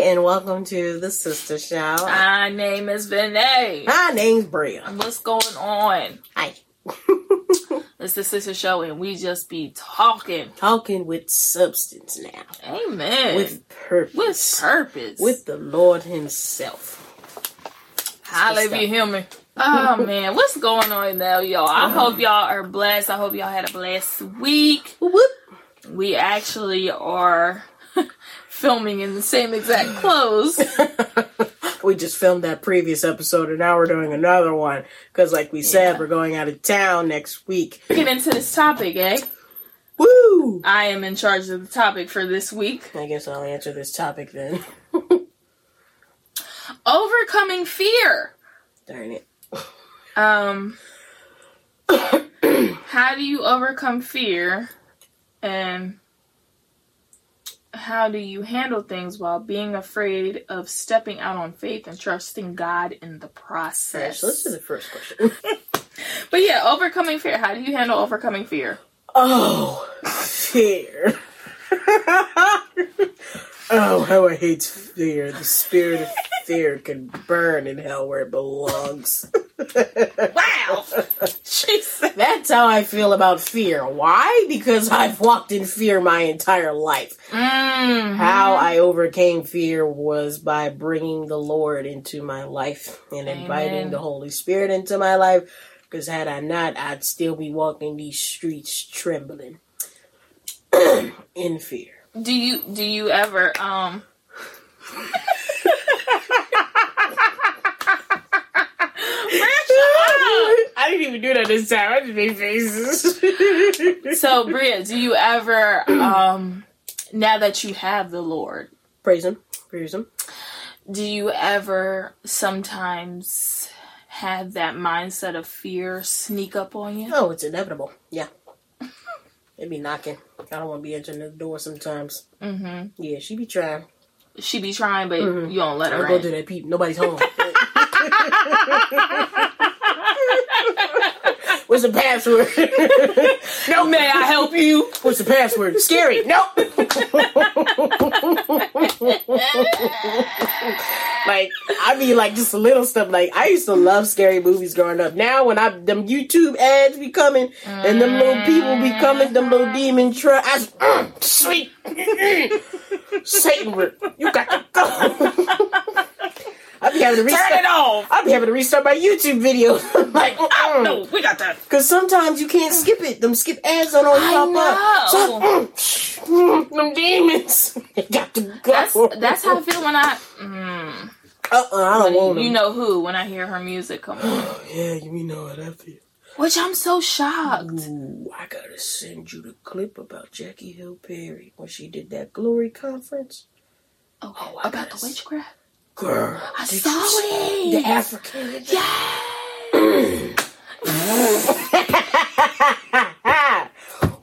and welcome to the Sista Show. My name is Vinay. My name's Bria. What's going on? Hi. It's the Sista Show, and we just be talking. Talking with substance now. Amen. With purpose. With purpose. With the Lord Himself. Holla if you hear me. Oh man, what's going on now, y'all? I hope uh-huh. y'all are blessed. I hope y'all had a blessed week. Whoop, whoop. We actually are filming in the same exact clothes. we just filmed that previous episode and now we're doing another one. Because, like we said, Yeah. we're going out of town next week. Get into this topic, eh? Woo! I am in charge of the topic for this week. I guess I'll answer this topic then. Overcoming fear. Darn it. Um, how do you overcome fear, and how do you handle things while being afraid of stepping out on faith and trusting God in the process? so let's do the first question. But yeah, overcoming fear. How do you handle overcoming fear? Oh, fear. oh, how I hate fear. The spirit of fear can burn in hell where it belongs. Wow, she. That's how I feel about fear. Why? Because I've walked in fear my entire life. Mm, How I overcame fear was by bringing the Lord into my life and inviting the Holy Spirit into my life. Because had I not, I'd still be walking these streets trembling in fear. Do you do you ever um? I didn't even do that this time. I just made faces. So, Bria, do you ever, um, now that you have the Lord, praise him, praise him. do you ever sometimes have that mindset of fear sneak up on you? Oh, it's inevitable. Yeah, it be knocking. I don't want to be entering the door sometimes. Mm-hmm. Yeah, she be trying. She be trying, but Mhm. you don't let her. I go to that peep. Nobody's home. What's the password? no, May I help you? What's the password? Scary. Nope. like I mean, like just a little stuff. Like I used to love scary movies growing up. Now when I them YouTube ads be coming and them little people be coming, them little demon truck. I s- mm, sweet Satan, you got to go. I be having to restart. Turn it off! I be having to restart my YouTube video. like, mm-mm. No, we got that. Cause sometimes you can't skip it. Them skip ads don't always pop up. So, know. mm, mm, them demons. They got to go. That's that's how I feel when I, mm, Uh-uh, I don't want them. you know who, when I hear her music come on. Yeah, you know how I feel. Which I'm so shocked. Ooh, I gotta send you the clip about Jackie Hill Perry when she did that glory conference. Okay, Oh, I about the witchcraft? Girl, I saw it. The African. Yeah.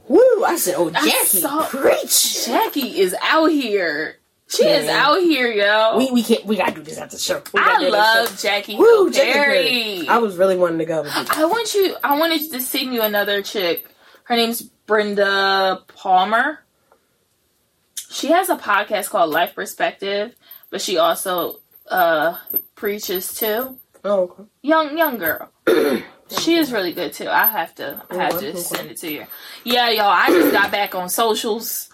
Woo! I said, oh, Jackie, saw- preach. Jackie is out here. She is out here, yo. We we can't. We gotta do this after the show. I do this after- love Jackie Woo, Jackie Perry. I was really wanting to go. With you. I want you. I wanted to send you another chick. Her name's Brenda Palmer. She has a podcast called Life Perspective, but she also uh preaches too. Oh, okay. Young young girl. she is really good too. I have to I have Okay, to okay. send it to you. Yeah, y'all. I just got back on socials,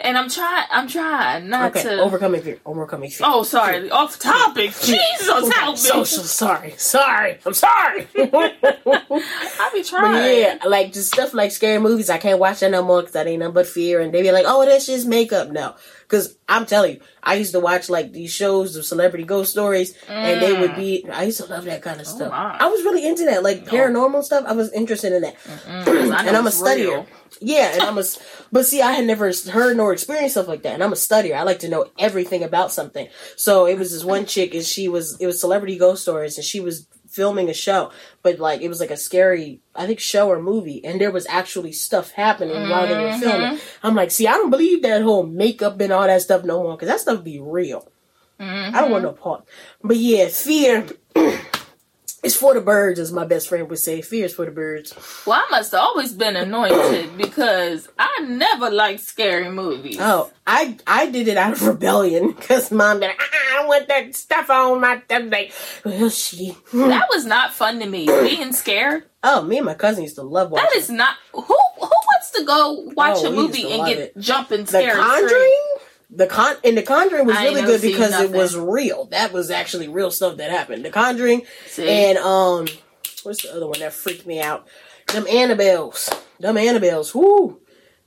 and I'm trying. I'm trying not Okay, to. overcoming fear. Overcoming fear. oh, sorry. Off topic. Jesus, help me. Social. Sorry. Sorry. I'm sorry. I be But trying. yeah, like just stuff like scary movies, I can't watch that no more because that ain't nothing but fear. And they be like, "Oh, that's just makeup." No, because I'm telling you, I used to watch like these shows of celebrity ghost stories, and they would be. I used to love that kind of stuff. Mm. my. I was really into that, like paranormal stuff. I was interested in that, Mm, and I'm a studier. real. Yeah, and I'm a. But see, I had never heard nor experienced stuff like that, and I'm a studier. I like to know everything about something. So it was this one chick, and she was it was celebrity ghost stories, and she was filming a show, but like it was like a scary, I think show or movie, and there was actually stuff happening while they were mm-hmm. filming. I'm like, see, I don't believe that whole makeup and all that stuff no more, because that stuff be real. Mm-hmm. I don't want no part. But yeah, fear. It's for the birds, as my best friend would say. Fear is for the birds. Well, I must have always been anointed because I never liked scary movies. Oh, I I did it out of rebellion because mom been like, "Ah, I want that stuff on my. Like, well, she. That was not fun to me. Being scared. Oh, me and my cousin used to love watching. That is not who who wants to go watch Oh, a movie and get it. jumping the scared. Conjuring. The con and the Conjuring was I really good because it was real. That was actually real stuff that happened. The Conjuring See? and um, what's the other one that freaked me out? Them Annabelles. Them Annabelles. Whoo,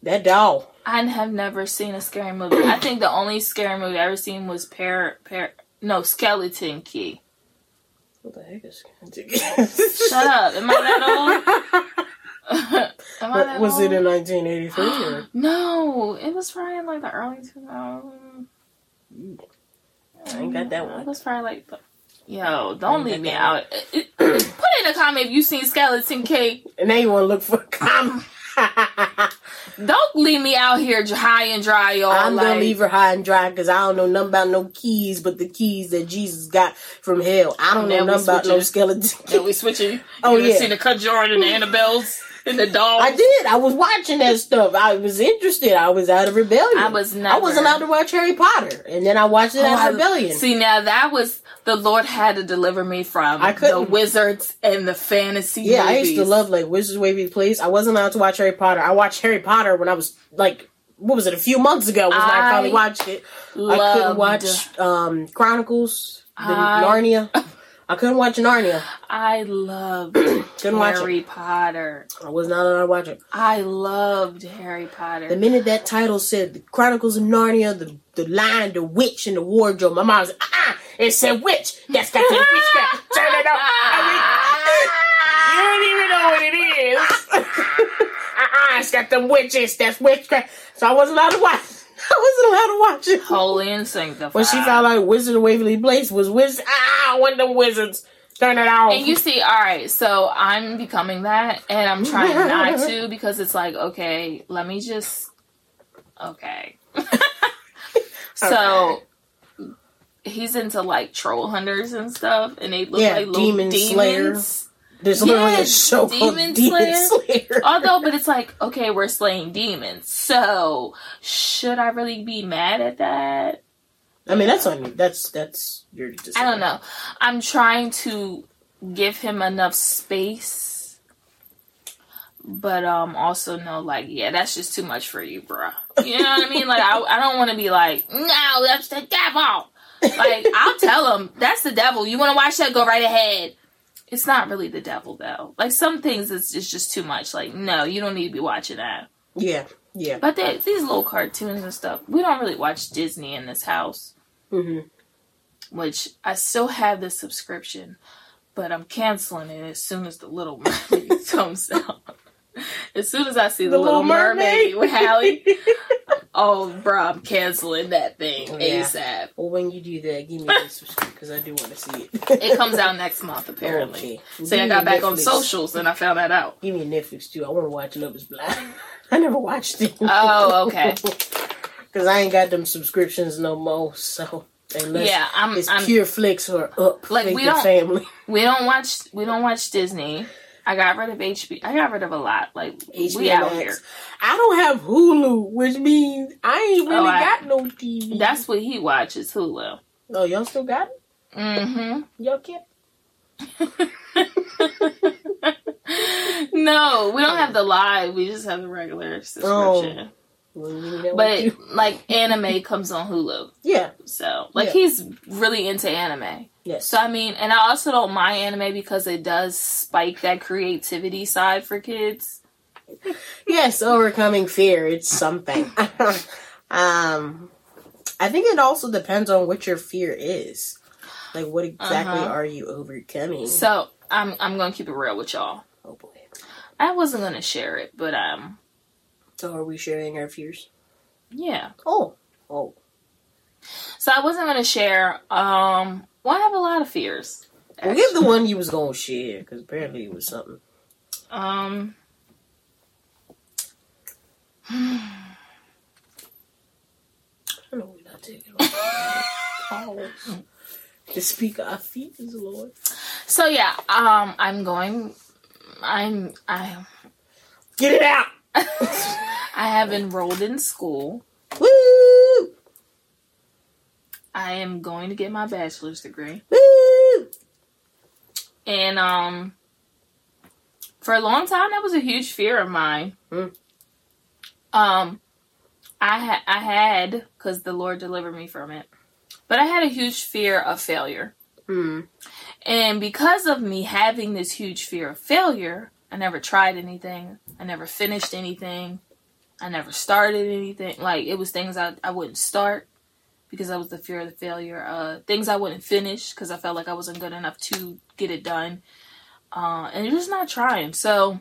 that doll. I have never seen a scary movie. I think the only scary movie I ever seen was Par Par no Skeleton Key. What the heck is? skeleton key Shut up! Am I that old? That was old? it in 1983? or? no, it was probably in like the early 2000s. I ain't got that one. It was probably like, the- yo, don't leave me out. Put in a comment if you seen Skeleton Key. And now you want to look for a comment. Don't leave me out here high and dry, y'all. I'm like, gonna leave her high and dry because I don't know nothing about no keys, but the keys that Jesus got from hell. I don't know nothing about no skeleton. Then we switching. Oh, you yeah. seen the Cut Conjuring and the Annabelles and the dolls? I did. I was watching that stuff. I was interested. I was out of rebellion. I was not. I wasn't allowed to watch Harry Potter, and then I watched it Oh, out of rebellion. See, now that was the Lord had to deliver me from I the wizards and the fantasy. yeah, I used to love like Wizards Waverly Place. I wasn't allowed to watch Harry Potter. I watched Harry Potter when I was like, what was it? A few months ago was when I I finally watched it. I couldn't watch um Chronicles, the I- Narnia. I couldn't watch Narnia. I loved Couldn't watch it. Harry Potter. I was not allowed to watch it. I loved Harry Potter. The minute that title said the Chronicles of Narnia, the the lion, the witch and the wardrobe, my mom was like, ah, it said witch. That's got the witchcraft. Turn it up. I mean, you don't even know what it is. uh-uh, it's got them witches. That's witchcraft. So I wasn't allowed to watch. I wasn't allowed to watch it. Holy and sanctified. When she found out Wizard of Waverly Place was wizards, ah, want them wizards. Turn it off. And you see, all right, so I'm becoming that, and I'm trying not to because it's like, okay, let me just, okay. so he's into like troll hunters and stuff, and they look Yeah, like little Demon demons. Slayer. There's literally a show called Demon Demon Slayer. Slayer. Although, but it's like, okay, we're slaying demons, so should I really be mad at that? I mean, that's on you. That's that's your. Decision. I don't know. I'm trying to give him enough space, but um also know like yeah, that's just too much for you, bruh. You know what I mean? Like I I don't want to be like no, that's the devil. Like I'll tell him that's the devil. You want to watch that? Go right ahead. It's not really the devil though. Like some things, it's, it's just too much. Like no, you don't need to be watching that. Yeah, yeah. But they, these little cartoons and stuff, we don't really watch Disney in this house hmm which I still have the subscription, but I'm canceling it as soon as the Little Mermaid comes out. As soon as I see the, Little, Mermaid, with Halle, oh, bro, I'm canceling that thing oh, Yeah. ASAP. Well, when you do that, give me this subscription because I do want to see it. It comes out next month, apparently. Okay. So I got back on socials and I found that out. Give me Netflix too. I want to watch Love Is Blind. I never watched it. Oh, okay. Because I ain't got them subscriptions no more. So unless Yeah, I'm. it's I'm Pure Flix or up, Like, like we don't- family. we don't watch. We don't watch Disney. I got rid of HB. I got rid of a lot. Like we HBO out Max. here. I don't have Hulu, which means I ain't really Oh, I- got no TV. That's what he watches. Hulu. oh, y'all still got it? Mm-hmm. Y'all kept. no, we don't have the live. We just have the regular subscription. Well, you know what But like anime comes on Hulu, yeah, so like Yeah. he's really into anime. Yes. So I mean, and I also don't mind anime because it does spike that creativity side for kids. Yes, overcoming fear. It's something. um, I think it also depends on what your fear is. Like, what exactly Uh-huh. are you overcoming? So I'm I'm gonna keep it real with y'all. oh boy. I wasn't gonna share it, but um, So, are we sharing our fears? yeah. Oh, oh. So I wasn't gonna share. Um, well, I have a lot of fears. Well, give the one you was gonna share because apparently it was something. Um. I know we're not taking to speak our fears, Lord. So yeah, um, I'm going. I'm. I. Get it out. I have enrolled in school. Woo! I am going to get my bachelor's degree, Woo! and um, for a long time that was a huge fear of mine. Mm. Um, I had I had because the Lord delivered me from it, but I had a huge fear of failure. Hmm. And because of me having this huge fear of failure, I never tried anything. I never finished anything. I never started anything. Like it was things I, I wouldn't start because I was the fear of the failure. Uh, things I wouldn't finish because I felt like I wasn't good enough to get it done. Uh, and just not trying. So,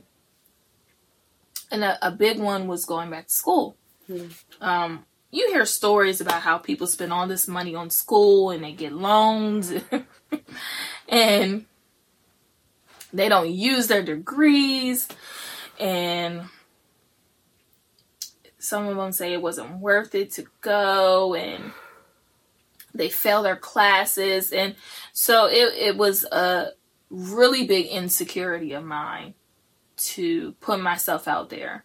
and a, a big one was going back to school. Hmm. Um, you hear stories about how people spend all this money on school and they get loans and they don't use their degrees and some of them say it wasn't worth it to go and they fail their classes and so it, it was a really big insecurity of mine to put myself out there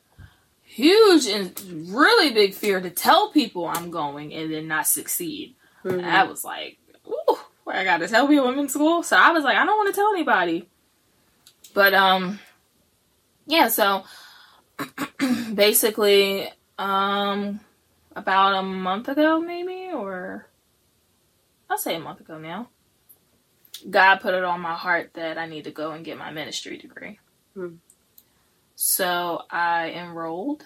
huge and really big fear to tell people i'm going and then not succeed Mhm. I was like, ooh, I got to tell people I'm in school. So I was like, I don't want to tell anybody. But um, yeah. So basically, um, about a month ago, maybe, I'll say a month ago now. God put it on my heart that I need to go and get my ministry degree. Hmm. So I enrolled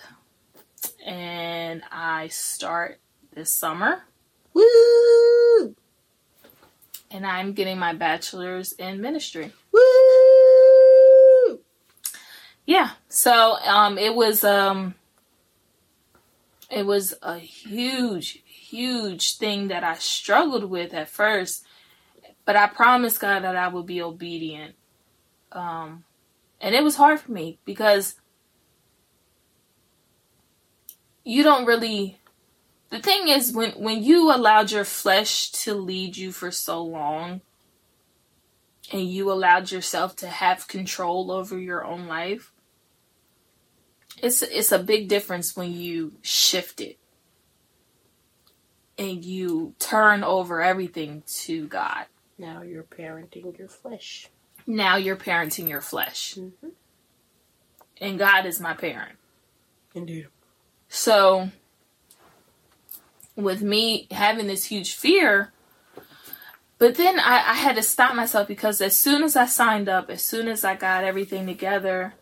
and I start this summer Woo! and I'm getting my bachelor's in ministry. Woo! Yeah. So um it was um it was a huge huge thing that I struggled with at first, but I promised God that I would be obedient. Um and it was hard for me because you don't really the thing is when when you allowed your flesh to lead you for so long and you allowed yourself to have control over your own life it's it's a big difference when you shift it and you turn over everything to God Now you're parenting your flesh. now you're parenting your flesh Mhm. and God is my parent Indeed. So, with me having this huge fear, but then I, I had to stop myself because as soon as I signed up, as soon as I got everything together,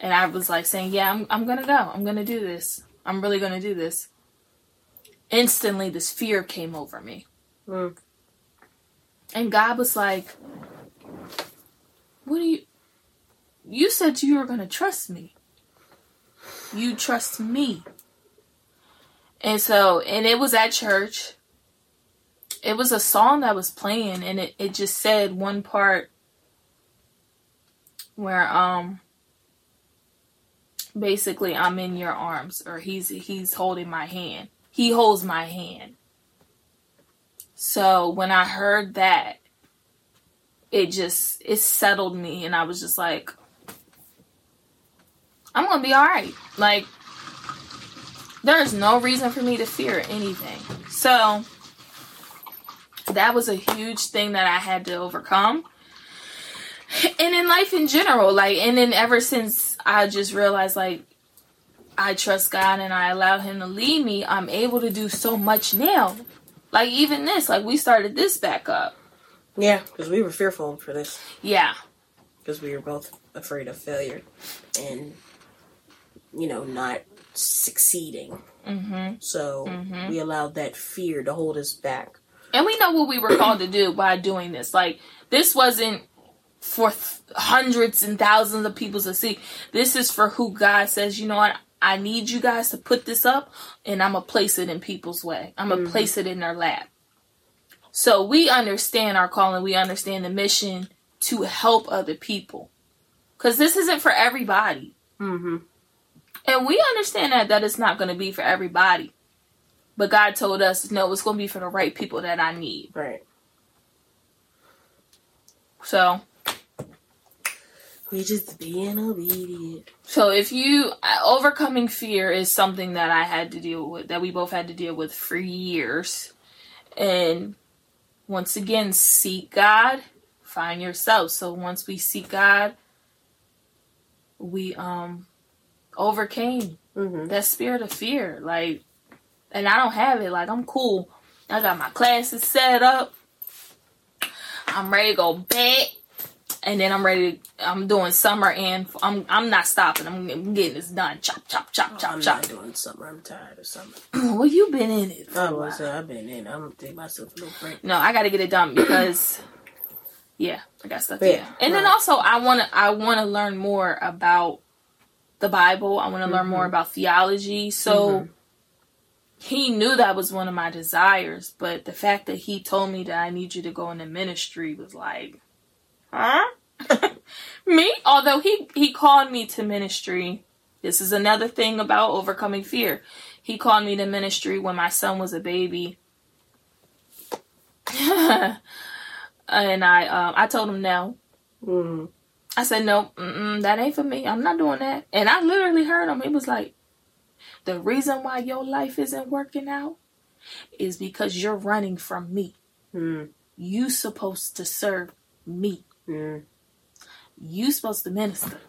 and I was like saying, Yeah, I'm, I'm gonna go, I'm gonna do this, I'm really gonna do this, instantly this fear came over me. Mm. And God was like, What do you. You said you were gonna trust me. You trust me. And so, and it was at church. It was a song that was playing, and it, it just said one part where, um, basically I'm in your arms, or he's, he's holding my hand. He holds my hand. So when I heard that, it just, it settled me, and I was just like, I'm gonna be alright. Like, there's no reason for me to fear anything. So that was a huge thing that I had to overcome. And in life in general, like, and then ever since I just realized, like, I trust God and I allow Him to lead me, I'm able to do so much now. Like, even this, like, we started this back up. Yeah, because we were fearful for this. Yeah. Because we were both afraid of failure and, you know, not succeeding. hmm So Mhm. we allowed that fear to hold us back. And we know what we were called to do by doing this. Like, this wasn't for th- hundreds and thousands of people to see. This is for who God says, you know what? I need you guys to put this up and I'm going to place it in people's way. I'm going to Mhm. place it in their lap. So we understand our calling. We understand the mission to help other people. Because this isn't for everybody. Mm-hmm. And we understand that that it's not going to be for everybody. But God told us, no, it's going to be for the right people that I need. Right. So We just being obedient. So if you uh, overcoming fear is something that I had to deal with, that we both had to deal with for years, and once again, seek God, find yourself. So once we seek God, we um overcame Mm-hmm. that spirit of fear. Like, and I don't have it. Like I'm cool. I got my classes set up. I'm ready to go back and then I'm ready. To, I'm doing summer, and I'm I'm not stopping. I'm, getting this done. Chop, chop, chop, chop, chop. I'm chop. not doing summer. I'm tired of summer. well, you been in it. For I a was. while. Uh, I've been in. It. I'm gonna take myself a little break. No, I got to get it done because, yeah, I got stuff. Yeah, and then also I want to I want to learn more about the Bible. I want to learn more about theology. So. Mhm. He knew that was one of my desires, but the fact that he told me that I need you to go into ministry was like, huh? me? Although he he called me to ministry. This is another thing about overcoming fear. He called me to ministry when my son was a baby. and I um I told him no. Mhm. I said no, that ain't for me. I'm not doing that. And I literally heard him. He was like, "The reason why your life isn't working out is because you're running from me. Mhm. You supposed to serve me. Mhm. You supposed to minister."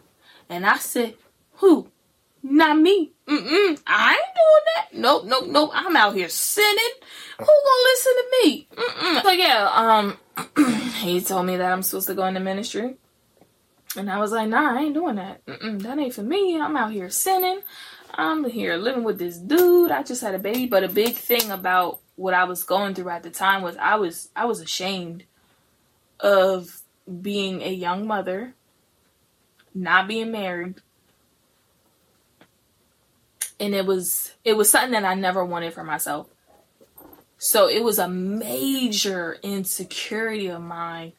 And I said, "Who? Not me. Mm-mm. I ain't doing that. Nope, nope, nope. I'm out here sinning. Who gonna listen to me? Mm-mm. So yeah, um, he told me that I'm supposed to go into ministry. And I was like, nah, I ain't doing that. Mm-mm, that ain't for me. I'm out here sinning. I'm here living with this dude. I just had a baby. But a big thing about what I was going through at the time was I was I was ashamed of being a young mother, not being married. And it was it was something that I never wanted for myself. So it was a major insecurity of mine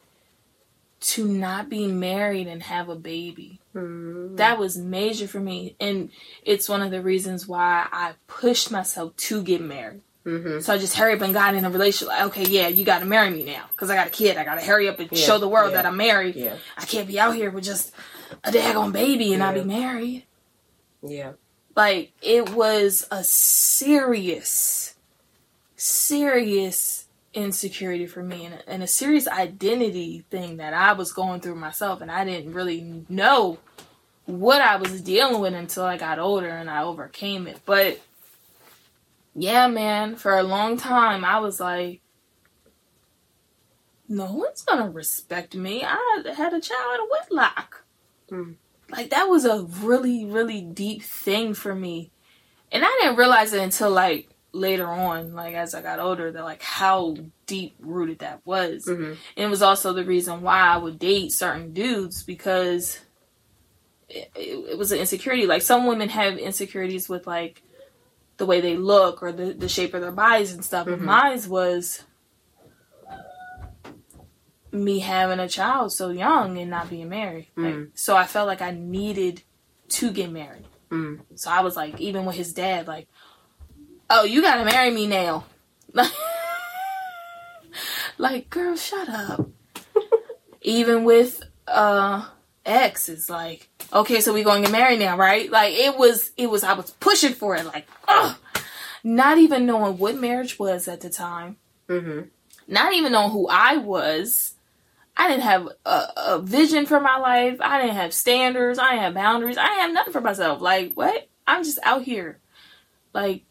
to not be married and have a baby. Mhm. That was major for me. And it's one of the reasons why I pushed myself to get married. Mhm. So I just hurry up and got in a relationship. Like, okay, yeah, you got to marry me now because I got a kid. I got to hurry up and Yeah, show the world yeah. that I'm married. Yeah. I can't be out here with just a daggone baby and not be married. Yeah. Like it was a serious, serious insecurity for me and, and a serious identity thing that I was going through myself, and I didn't really know what I was dealing with until I got older and I overcame it. But yeah, man, for a long time I was like, no one's gonna respect me. I had a child in a wedlock. Mm. Like that was a really, really deep thing for me. And I didn't realize it until like later on, like as I got older, that like how deep rooted that was. Mhm. And it was also the reason why I would date certain dudes because it, it, it was an insecurity. Like some women have insecurities with like the way they look or the, the shape of their bodies and stuff. But Mhm. mine was me having a child so young and not being married. Like, Mm. so I felt like I needed to get married. Mm. So I was like, even with his dad, like, oh, you gotta marry me now. like, girl, shut up. even with uh ex, is like, okay, so we gonna get married now, right? Like it was it was I was pushing for it, like, ugh. Not even knowing what marriage was at the time. Mhm. Not even knowing who I was. I didn't have a, a vision for my life. I didn't have standards. I didn't have boundaries. I didn't have nothing for myself. Like, what? I'm just out here. Like,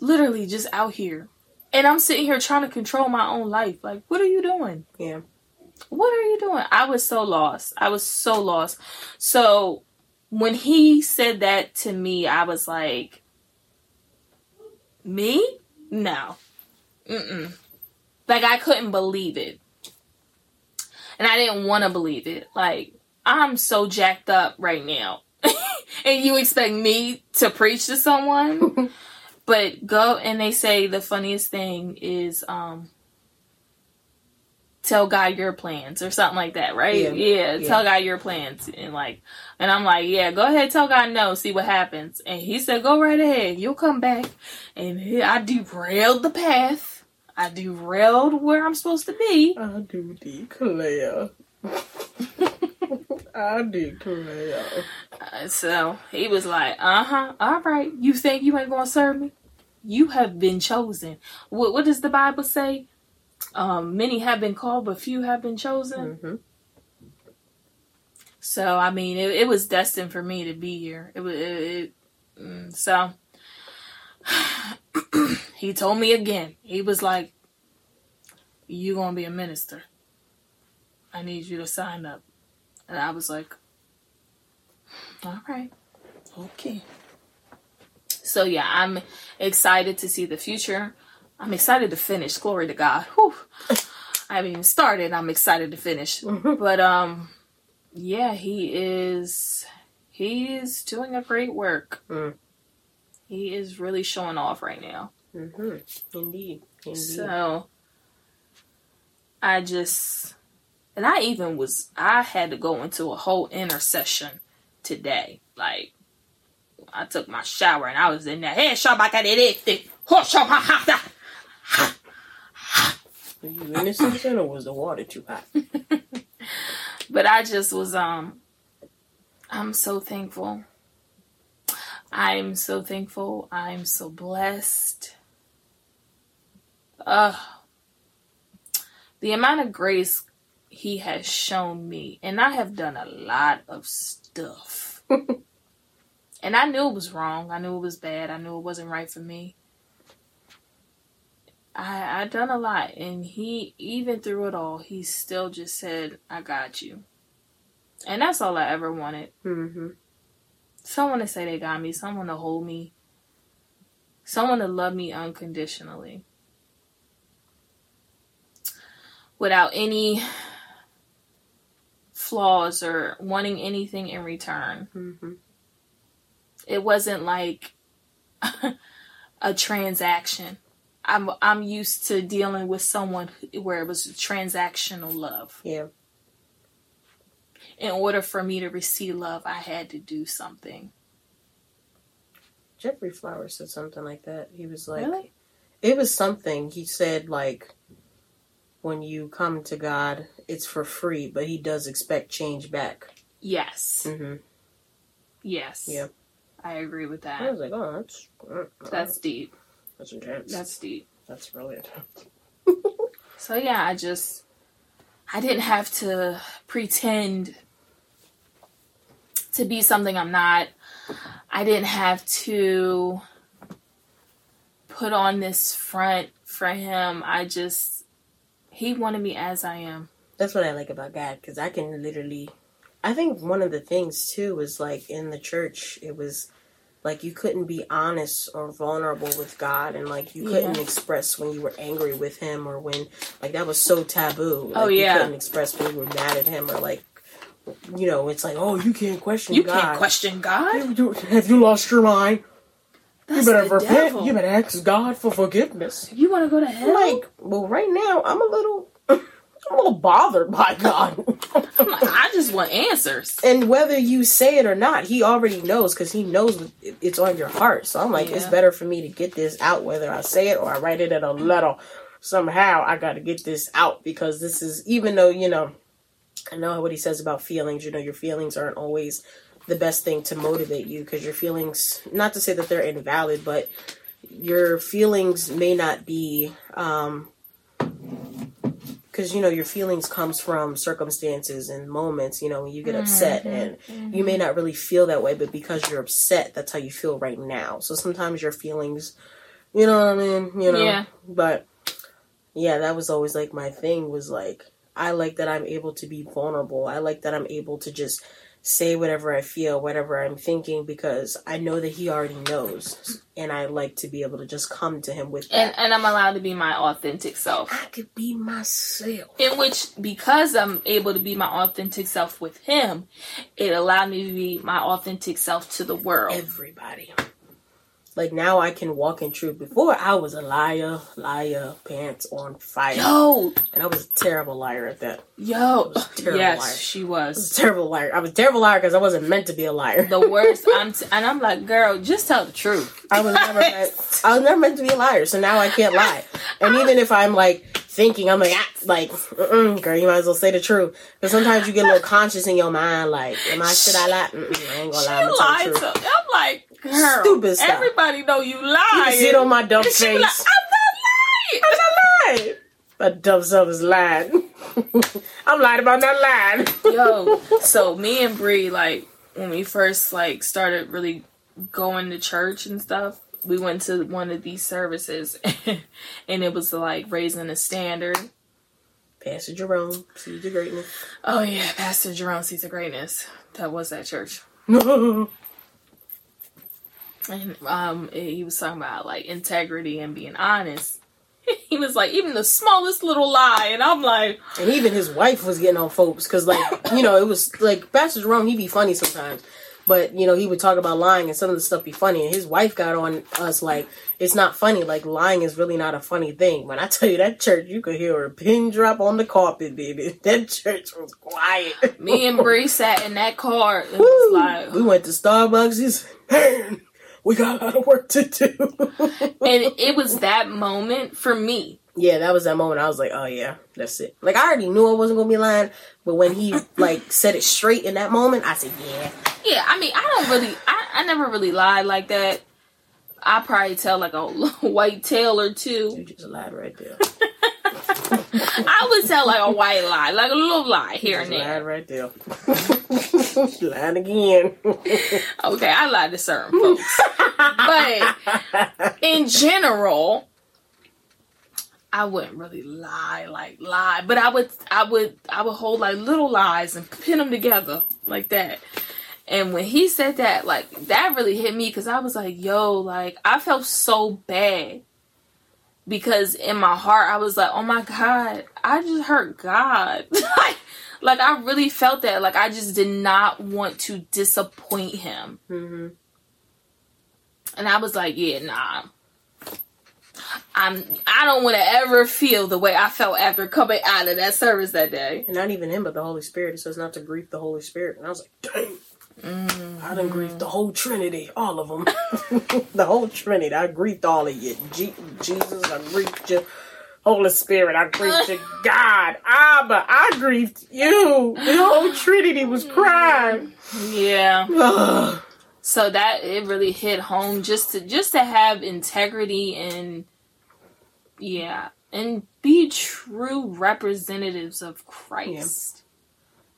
literally just out here. And I'm sitting here trying to control my own life. Like, what are you doing? Yeah. What are you doing? I was so lost. I was so lost. So, when he said that to me, I was like, me? No. Mm-mm. Like, I couldn't believe it. And I didn't want to believe it. Like, I'm so jacked up right now. and you expect me to preach to someone? but go and they say the funniest thing is um tell God your plans or something like that, right? Yeah. Yeah, Yeah. tell God your plans and like and I'm like, yeah, go ahead, tell God no, see what happens. And he said, go right ahead, you'll come back. And he- I derailed the path. I derailed where I'm supposed to be. I do declare. I declare. Uh, so he was like, "Uh huh, all right. You think you ain't gonna serve me? You have been chosen. What What does the Bible say? Um, many have been called, but few have been chosen. hmm So I mean, it, it was destined for me to be here. It was it, it, mm, so. he told me again. He was like, "You gonna be a minister? I need you to sign up." And I was like, "All right, okay." So yeah, I'm excited to see the future. I'm excited to finish. Glory to God. Whew. I haven't even started. I'm excited to finish. But um, yeah, he is. He is doing a great work. Mm. He is really showing off right now. hmm Indeed. Indeed. So I just and I even was I had to go into a whole intercession today. Like I took my shower and I was in there. Hey, Shabakadiditi. Were you in the season or was the water too hot? But I just was um I'm so thankful. I'm so thankful. I'm so blessed. Uh the amount of grace he has shown me and I have done a lot of stuff. and I knew it was wrong. I knew it was bad. I knew it wasn't right for me. I I done a lot and he even through it all he still just said I got you. And that's all I ever wanted. hmm Someone to say they got me, someone to hold me, someone to love me unconditionally. Without any flaws or wanting anything in return. hmm It wasn't like a transaction. I'm I'm used to dealing with someone where it was transactional love. Yeah. In order for me to receive love, I had to do something. Jeffrey Flowers said something like that. He was like, really? it was something. He said, like, when you come to God, it's for free, but he does expect change back. Yes. Mm-hmm. Yes. Yeah. I agree with that. I was like, oh, that's That's deep. That's intense. That's deep. that's really intense. So yeah, I just I didn't have to pretend to be something I'm not. I didn't have to put on this front for him. I just he wanted me as I am. That's what I like about God because I can literally. I think one of the things too was like in the church, it was like you couldn't be honest or vulnerable with God, and like you couldn't express when you were angry with Him or when like that was so taboo. Oh, like, Oh, yeah. you couldn't express when you were mad at Him or like you know it's like oh you can't question You God. can't question God. You Have you lost your mind? That's you better repent. devil. You better ask God for forgiveness. You want to go to hell? Like, well, right now I'm a little, I'm a little bothered by God. Like, I just want answers. and whether you say it or not, He already knows because He knows it's on your heart. So I'm like, it's better for me to get this out, whether I say it or I write it in a letter. Somehow I got to get this out because this is even though you know, I know what He says about feelings. You know, your feelings aren't always the best thing to motivate you because your feelings. Not to say that they're invalid, but your feelings may not be. um because you know your feelings comes from circumstances and moments you know when you get upset mm-hmm, and you may mm-hmm. not really feel that way but because you're upset that's how you feel right now. So sometimes your feelings you know what i mean you know? Yeah. but yeah that was always like my thing was like i like that i'm able to be vulnerable. I like that i'm able to just say whatever i feel whatever i'm thinking because i know that he already knows and i like to be able to just come to him with And that and I'm allowed to be my authentic self. i could be myself in which because I'm able to be my authentic self with him, it allowed me to be my authentic self to the world. everybody. Like now I can walk in truth. Before I was a liar, liar, pants on fire. Yo, And I was a terrible liar at that. yo, was a terrible yes, liar. she was was a terrible liar. I was a terrible liar because I wasn't meant to be a liar. the worst. I'm t- and I'm like, girl, just tell the truth. I was never meant, I was never meant to be a liar, so now I can't lie. And even if I'm like thinking. I'm like, ah, like, girl, you might as well say the truth. Because sometimes you get a little conscious in your mind, like, am I should I lie? Mm-mm, I ain't gonna lie. I'm, You gonna tell the truth. to I'm like, girl, Stupid stuff. everybody know you lie. You lied. can see it on my dumb And she be face. like, I'm not lying. I'm not lying. My dumb self is lying. I'm lying about not lying. Yo, so me and Bree, like, when we first like started really going to church and stuff, we went to one of these services, and it was like raising the standard. Pastor Jerome, sees the greatness. Oh yeah, Pastor Jerome sees the greatness. That was that church, and um, he was talking about like integrity and being honest. He was like, even the smallest little lie, and I'm like, And even his wife was getting on folks because, like, you know, it was like Pastor Jerome. he'd be funny sometimes, but you know, he would talk about lying and some of the stuff be funny. And his wife got on us like it's not funny. Like lying is really not a funny thing. When I tell you that church, you could hear a pin drop on the carpet, baby. That church was quiet. me and Bree sat in that car. It Woo! was like, we went to Starbucks. He's we got a lot of work to do. and it was that moment for me. Yeah, that was that moment. I was like, oh yeah, that's it. Like I already knew I wasn't gonna be lying, but when he like said it straight in that moment, I said, yeah, Yeah, I mean, I don't really, I, I never really lied like that. I probably tell like a white tale or two. you two. just lied right there. I would tell like a white lie, like a little lie here and there. lied right there. lying again. Okay, I lied to certain folks, but in general, I wouldn't really lie like lie, but I would, I would, I would hold like little lies and pin them together like that. And when he said that, like that really hit me because I was like, yo, like I felt so bad because in my heart I was like, oh my god, I just hurt God. like, like I really felt that. Like I just did not want to disappoint him. hmm And I was like, yeah, nah. I'm I don't want to ever feel the way I felt after coming out of that service that day. And not even him, but the Holy Spirit. It says not to grieve the Holy Spirit. And I was like, dang. I done grieved the whole Trinity, all of them. the whole Trinity. I grieved all of you. Je- Jesus, I grieved you. Holy Spirit, I grieved you. God, Abba, I grieved you. The whole Trinity was crying. Yeah. So that it really hit home just to just to have integrity and yeah, and be true representatives of Christ.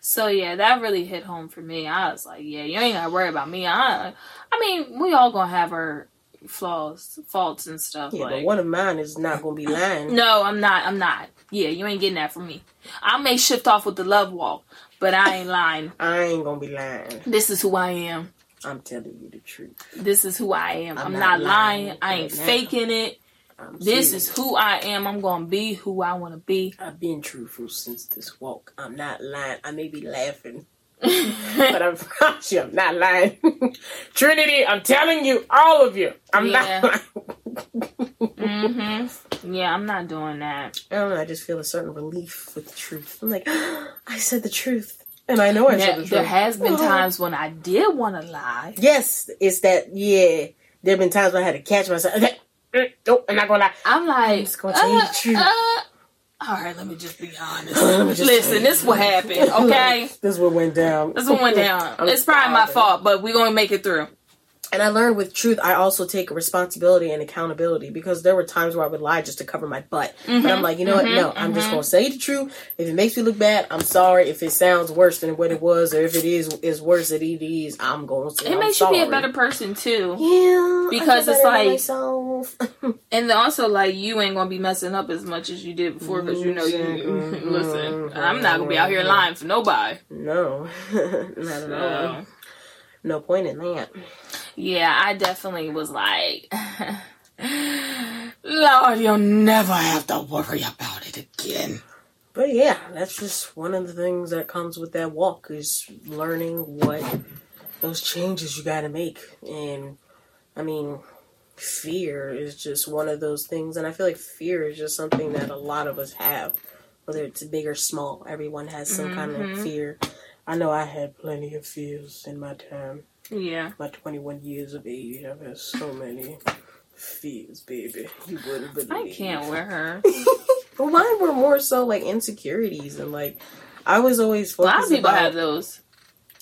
So yeah, that really hit home for me. I was like, yeah, you ain't gotta worry about me. I I mean, we all gonna have our flaws, faults and stuff. yeah, like, but one of mine is not to be lying. No, I'm not. I'm not. Yeah, you ain't getting that from me. I may shift off with the love walk, but I ain't lying. I ain't to be lying. This is who I am. I'm telling you the truth. This is who I am. I'm, I'm not, not lying. lying I ain't now. faking it. I'm This serious. is who I am. I'm gonna be who I want to be. I've been truthful since this walk. I'm not lying. I may be laughing, but I promise you, I'm not lying. Trinity, I'm telling you, all of you, I'm Yeah. not lying. hmm Yeah, I'm not doing that. I don't know. I just feel a certain relief with the truth. I'm like, I said the truth, and I know I said There, the truth. there has been Oh. times when I did want to lie. Yes, it's that. Yeah, there have been times when I had to catch myself. Nope, I'm not gonna lie. I'm like, just gonna tell you the uh, truth. uh, all right, let me just be honest. Just Listen, this what happened. Okay, this is what went down. this one went down. It's probably my fault, but we're gonna make it through. And I learned with truth, I also take responsibility and accountability because there were times where I would lie just to cover my butt. But I'm mm-hmm. like, you know what? Mm-hmm. No, I'm just mm-hmm. going to say the truth. If it makes me look bad, I'm sorry. If it sounds worse than what it was, or if it is is worse than it is, I'm going to say It I'm makes you be a better person too. Yeah, Because it's like-. And also, like, you ain't gonna be messing up as much as you did before because you know you. Listen, I'm not gonna be out here lying for nobody. no, not at all. No point in that. Yeah, I definitely was like, Lord, you'll never have to worry about it again. But yeah, that's just one of the things that comes with that walk is learning what those changes you got to make. And I mean, fear is just one of those things. And I feel like fear is just something that a lot of us have, whether it's big or small. Everyone has some kind of Mhm. fear. I know I had plenty of fears in my time. Yeah. My 21 years of age, I've had so many fears, baby. You wouldn't believe. I can't wear her. Well, mine were more so like insecurities and like I was always focused. A lot of people about, have those.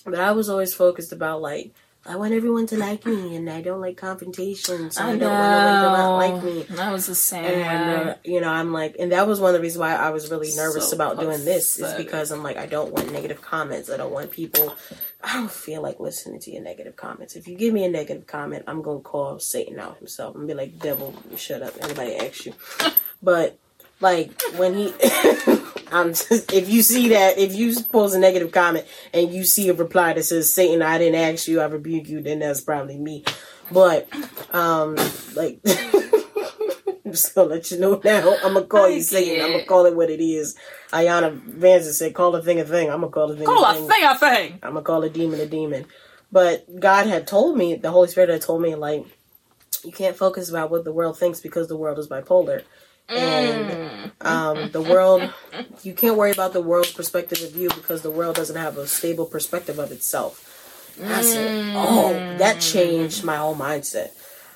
but I was always focused about like I want everyone to like me and I don't like confrontation, so I, don't want anyone to not like me. That was the same. And you know, I'm like, and that was one of the reasons why I was really nervous So about doing this is because I'm like, I don't want negative comments. I don't want people. I don't feel like listening to your negative comments. If you give me a negative comment, I'm gonna call Satan out himself and be like, "Devil, shut up." Anybody ask you? But like when he, I'm if you see that, if you post a negative comment and you see a reply that says, Satan, I didn't ask you, I rebuke you, then that's probably me. But, um, like, I'm just gonna let you know now. I'm gonna call I you Satan. I'm gonna call it what it is. Iyanla Vanzant said, call a thing a thing. I'm gonna call a thing Call a a thing. thing a thing. I'm gonna call a demon a demon. But God had told me, the Holy Spirit had told me, like, you can't focus about what the world thinks because the world is bipolar. And Mm. um, the world, you can't worry about the world's perspective of you because the world doesn't have a stable perspective of itself. And I said, oh, that changed my whole mindset.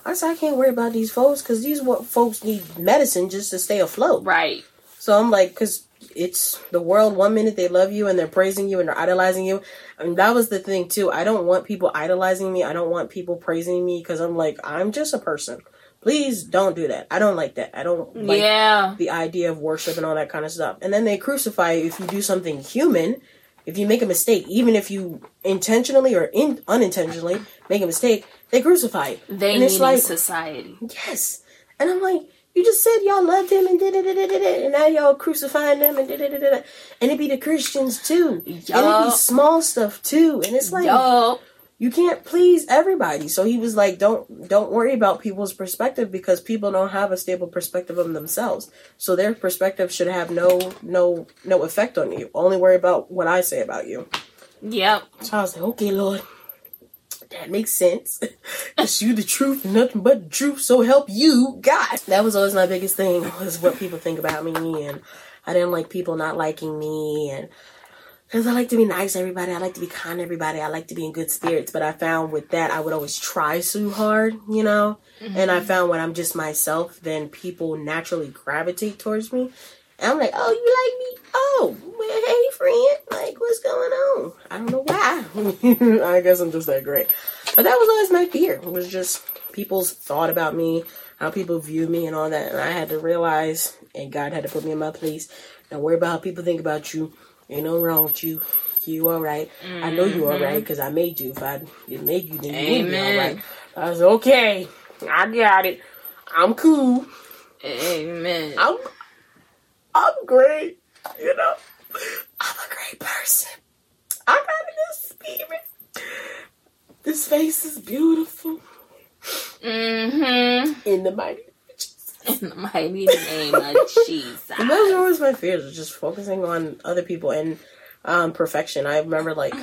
I said, I can't worry about these folks because these folks need medicine just to stay afloat. Right. So I'm like, because it's the world. One minute they love you and they're praising you and they're idolizing you. I And that was the thing too. I don't want people idolizing me. I don't want people praising me because I'm like, I'm just a person. Please don't do that. I don't like that. I don't like yeah. the idea of worship and all that kind of stuff. And then they crucify you if you do something human. If you make a mistake, even if you intentionally or in, unintentionally make a mistake, they crucify you. They and it's need like, society. Yes. And I'm like, you just said y'all loved him and did it, did it, did it, and now y'all crucifying them and did it. And it be the Christians too. And it be small stuff too. And it's like Yo. You can't please everybody. So he was like, don't don't worry about people's perspective because people don't have a stable perspective of themselves. So their perspective should have no no no effect on you. Only worry about what I say about you. Yep. So I was like, okay, Lord, that makes sense. It's you the truth, nothing but the truth. So help you, God. That was always my biggest thing was what people think about me, and I didn't like people not liking me, and because I like to be nice to everybody, I like to be kind to everybody, I like to be in good spirits. But I found with that, I would always try so hard, you know. And I mm-hmm. found when I'm just myself, then people naturally gravitate towards me. And I'm like, oh, you like me? Oh, well, hey, friend. Like, what's going on? I don't know why. I guess I'm just that great. But that was always my fear. It was just people's thought about me, how people view me, and all that. And I had to realize, and God had to put me in my place. Don't worry about how people think about you. Ain't no wrong with you. You all right. I know you all right because I made you. If I didn't make you, then you wouldn't be all right. I was okay. I got it. I'm cool. Amen. I'm I'm great. You know, I'm a great person. I got a good spirit. This face is beautiful Mm-hmm. in the mighty. In the mighty name of Jesus. And those are always my fears, just focusing on other people and um, perfection. I remember, like,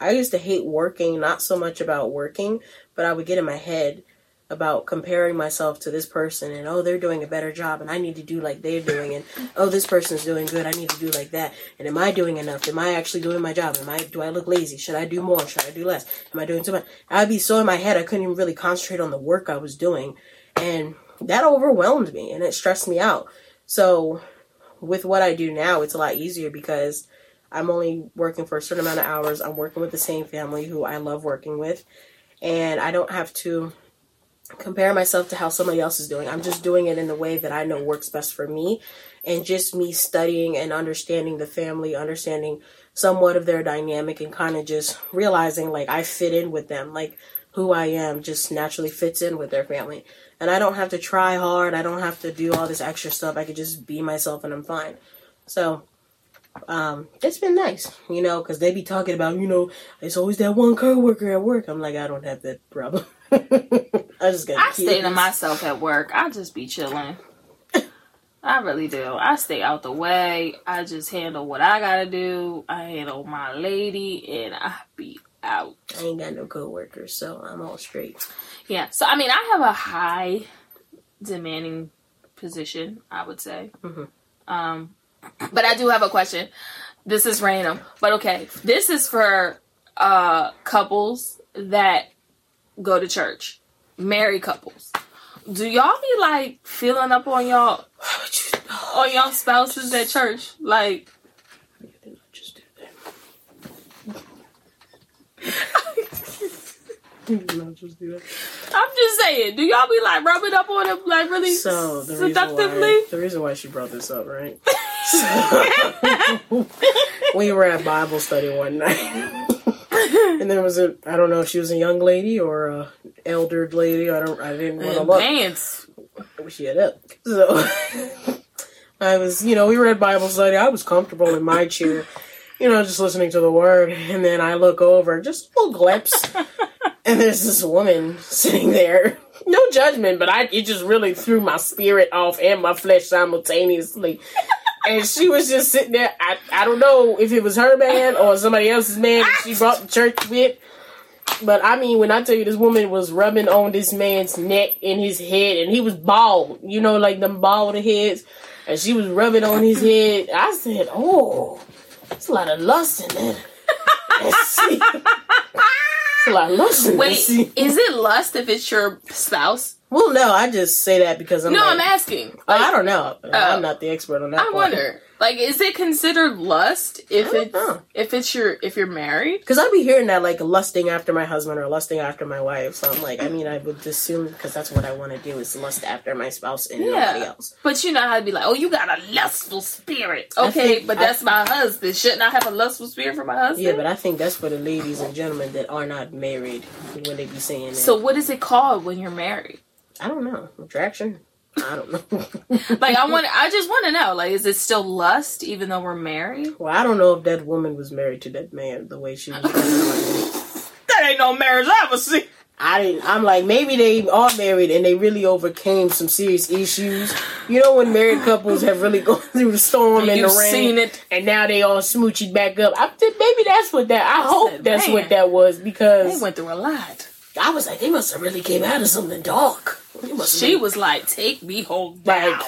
I used to hate working, not so much about working, but I would get in my head about comparing myself to this person and, oh, they're doing a better job and I need to do like they're doing and, oh, this person's doing good, I need to do like that. And am I doing enough? Am I actually doing my job? Am I, do I look lazy? Should I do more? Should I do less? Am I doing too much? I'd be so in my head, I couldn't even really concentrate on the work I was doing. And that overwhelmed me and it stressed me out. So with what I do now, it's a lot easier because I'm only working for a certain amount of hours. I'm working with the same family who I love working with, and I don't have to compare myself to how somebody else is doing. I'm just doing it in the way that I know works best for me, and just me studying and understanding the family, understanding somewhat of their dynamic, and kind of just realizing like I fit in with them, like who I am just naturally fits in with their family. And I don't have to try hard. I don't have to do all this extra stuff. I could just be myself and I'm fine. So, um, it's been nice, you know, because they be talking about, you know, it's always that one coworker at work. I'm like, I don't have that problem. I just got I stay to myself at work. I just be chilling. I really do. I stay out the way. I just handle what I gotta do. I handle my lady, and I be out. I ain't got no coworkers, so I'm all straight. Yeah. So I mean, I have a high demanding position. I would say. Mhm. Um, but I do have a question. This is random, but okay. This is for uh couples that go to church, married couples. Do y'all be like feeling up on y'all? Why would you? on y'all spouses at church? Like, You did not just do that. You did not just do that. I'm just saying, do y'all be like rubbing up on them like really So the reason seductively? why the reason why she brought this up, right? we were at Bible study one night, and there was a I don't know if she was a young lady or a eldered lady. I don't I didn't want to look. Pants. She had up. So I was, you know, we were at Bible study. I was comfortable in my chair, you know, just listening to the word, and then I look over, just a little glimpse, and there's this woman sitting there. No judgment, but I it just really threw my spirit off and my flesh simultaneously. And she was just sitting there. I, I don't know if it was her man or somebody else's man that she brought to church with. But I mean, when I tell you this woman was rubbing on this man's neck and his head, and he was bald, you know, like them bald heads, and she was rubbing on his head. I said, "Oh, it's a lot of lust in there." Let's see. It's a lot of lust in there. Wait, is it lust if it's your spouse? Well, no, I just say that because I'm. no, like, I'm asking. Oh, I don't know. Oh. I'm not the expert on that. I part. wonder. Like, is it considered lust if it's know. if it's your if you're married? Because I'd be hearing that like lusting after my husband or lusting after my wife. So I'm like, I mean, I would assume because that's what I want to do is lust after my spouse and nobody else. But you know how to be like, oh, you got a lustful spirit. Okay, think- but I- that's my husband. Shouldn't I have a lustful spirit for my husband? Yeah, but I think that's for the ladies and gentlemen that are not married when they be saying that. so what is it called when you're married? I don't know attraction. I don't know. Like, I want. I just want to know. Like, is it still lust even though we're married? well, I don't know if that woman was married to that man the way she was. That ain't no marriage I ever see. I didn't. I'm like maybe they are married and they really overcame some serious issues. You know when married couples have really gone through the storm and You've the rain, seen it. and now they all smooching back up. I think maybe that's what that. I hope said, that's "Man." what that was because They went through a lot. I was like, they must have really came out of something dark. They must have She been- was like, "Take me home now." like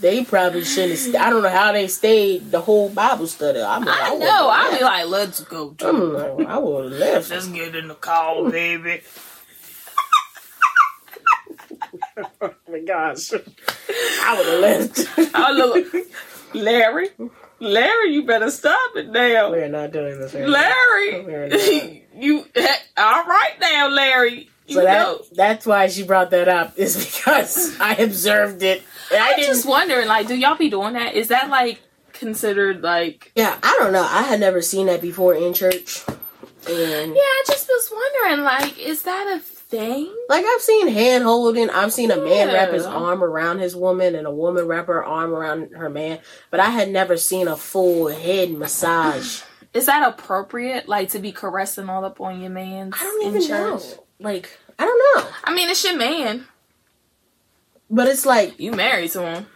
they probably shouldn't. St- I don't know how they stayed the whole Bible study. I'm like, I would've know. I'll be like, "Let's go." To I'm like, I would have left. Let's get in the car, baby. oh my gosh, I would have left. I look, Larry, Larry, you better stop it now, We're not doing this. right. Larry. you all right now, Larry? You So that know. that's why she brought that up is because I observed it. I didn't. just wondering, like, do y'all be doing that? Is that like considered like? yeah, I don't know. I had never seen that before in church, and Yeah, I just was wondering, like, is that a thing? like I've seen hand holding. I've seen a man wrap his arm around his woman, and a woman wrap her arm around her man. But I had never seen a full head massage. Is that appropriate, like, to be caressing all up on your man? I don't even know. Like I don't know. I mean, it's your man. But it's like You married to him,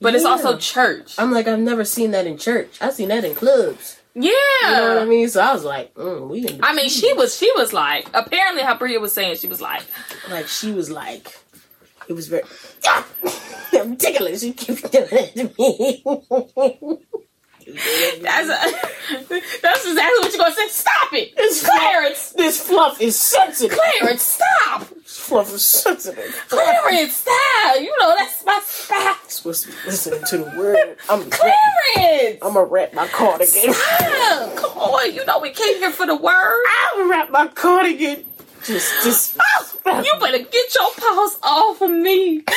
but it's also church. I'm like I've never seen that in church. I've seen that in clubs. Yeah. You know what I mean? So I was like, mm, we. I mean, she was she was like apparently how Bria was saying she was like like she was like it was very I'm ticklish. You keep doing it to me. that's that's exactly what you're gonna say. Stop it, It's Clarence. this fluff is sensitive. Clarence, stop. This fluff is sensitive. Clarence, stop. You know that's my spot. supposed to be listening to the word. I'm Clarence. I'm gonna wrap my cardigan. Stop. Come on, you know we came here for the word. I'm gonna wrap my cardigan. Just, just. Oh, you better get your paws off of me.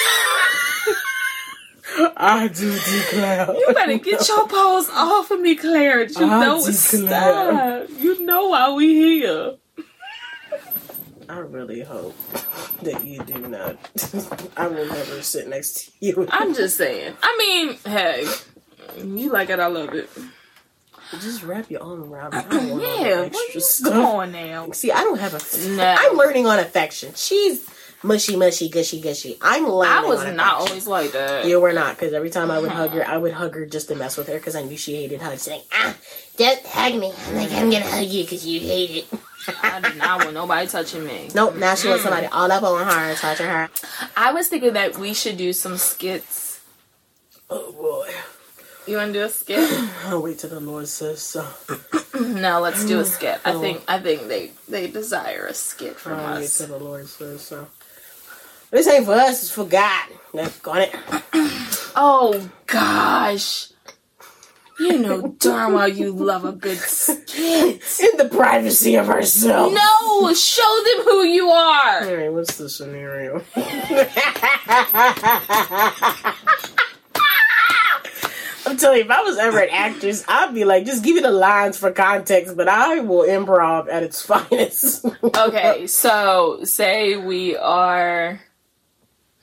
I do declare. You better get your paws off of me, Claire. You I know it's stop. You know why we here. I really hope that you do not. I will never sit next to you. I'm just saying. I mean, hey, you like it, I love it. just wrap your arm around uh, me. I don't want Yeah, extra stuff. going now? See, I don't have a. No. I'm learning on affection. She's mushy, mushy, gushy, gushy. I'm learning. I was not always like that. You were not, because every time I would hug her, I would hug her just to mess with her, because I knew she hated hugs. She's like, ah, don't hug me. I'm like, I'm gonna hug you because you hate it. I do not want nobody touching me. Nope, now she wants somebody all up on her, touching her. I was thinking that we should do some skits. Oh boy. You want to do a skit? I'll wait till the Lord says so. no, let's do a skit. I Oh. think I think they they desire a skit from I'll wait till the Lord says so. This ain't for us, it's for God. Let's on it. Oh gosh. You know darn well you love a good skit. In the privacy of ourselves. No, show them who you are. All right, what's the scenario? I'm telling you, if I was ever an actress, I'd be like, just give me the lines for context, but I will improv at its finest. Okay, so say we are.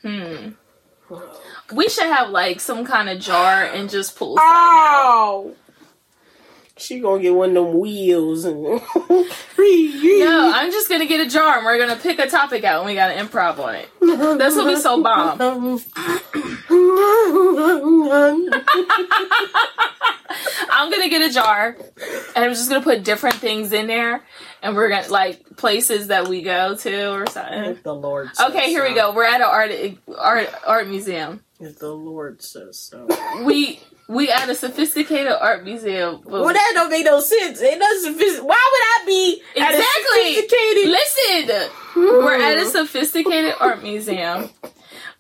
Hmm. We should have like some kind of jar and just pull. something out. She gonna get one of them wheels and. No, I'm just gonna get a jar and we're gonna pick a topic out and we gotta improv on it. That's gonna be so bomb. I'm gonna get a jar and I'm just gonna put different things in there and we're gonna like places that we go to or something. If the Lord says Okay, here we go. We're at an art art art museum. If the Lord says so. We we at a sophisticated art museum. Well, that don't make no sense. It doesn't. Sophistic- Why would I be Exactly. sophisticated? Listen, we're at a sophisticated art museum.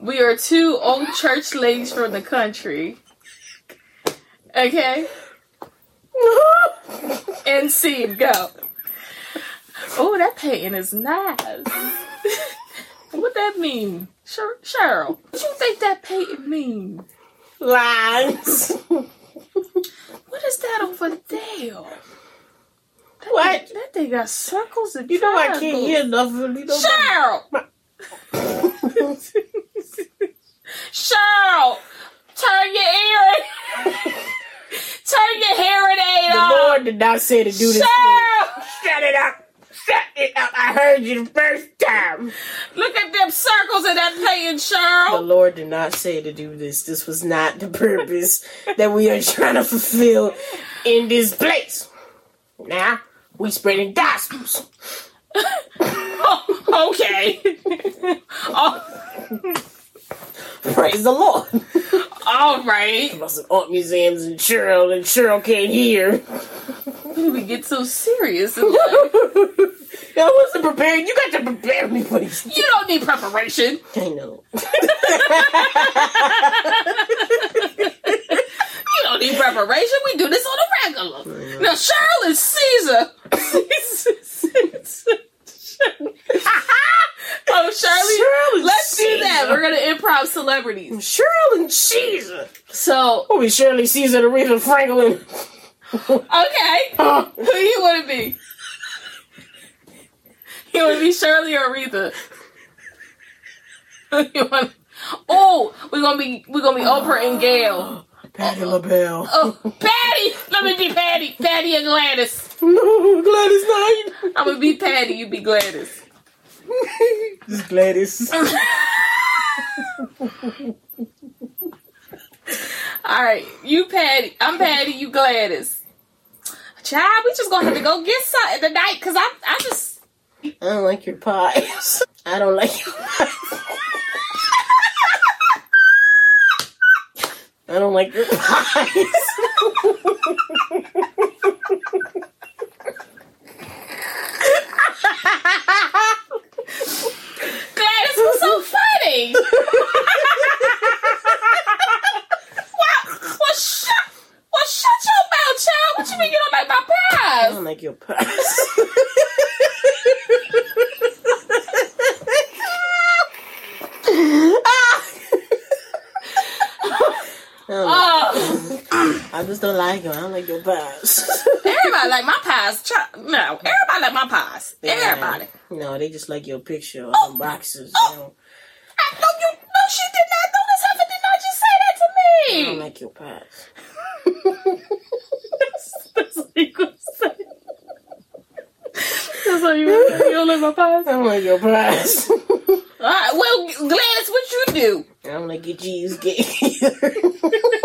We are two old church ladies from the country. Okay, and scene go. Oh, that painting is nice. what that mean, Cheryl? What you think that painting mean? Lines. What is that over there? That What? Thing, that thing got circles and You know I can't hear nothing. You know Cheryl! Cheryl! Turn your ear! Turn your hearing aid the on! Lord did not say to do this. Cheryl! Shut it up. Shut it up. I heard you the first time. Look at them circles in that painting, The Cheryl! The Lord did not say to do this. This was not the purpose that we are trying to fulfill in this place. Now, we spreading gospels. Oh, okay. oh, Praise the Lord. all right. About some art museums and Cheryl and Cheryl can't hear. We get so serious. I wasn't prepared. You got to prepare me for these. You don't need preparation. I know. You don't need preparation. We do this on a regular. Now, Cheryl is Caesar. oh, Shirley. And Let's do that. We're going to improv celebrities. Shirley and Caesar. So, Oh, we Shirley Caesar, and Aretha Franklin. okay. Who you want to be? You want to be Shirley or Aretha? Who you want? Oh, we're gonna be we're gonna be Oprah and Gayle. Patti LaBelle. Oh, Patti, let me be Patti, Patti and Gladys. No, Gladys Knight. I'm gonna be Patti, you be Gladys. Is Gladys. All right, you Patti, I'm Patti, you Gladys. Child, we just gonna have to go get something tonight because I I just I don't like your pies. I don't like your pies. I don't like your pies. Gladys was so funny. well, well, shut, well, shut your mouth, child. What you mean you don't like my pies? I don't like your pies. I, don't like- Oh, I just don't like them. I don't like your pies. everybody like my pies. No, everybody like my pies. Everybody. No, they just like your picture on oh, the boxes. Oh. You know. I, no, you, no, she did not. No, Miss Heifer did not just say that to me. I don't like your pies. That's what you gonna say. That's what you. You don't like my pies? I don't like your pies. All right, well, Gladys, what you do? I don't like your cheesecake you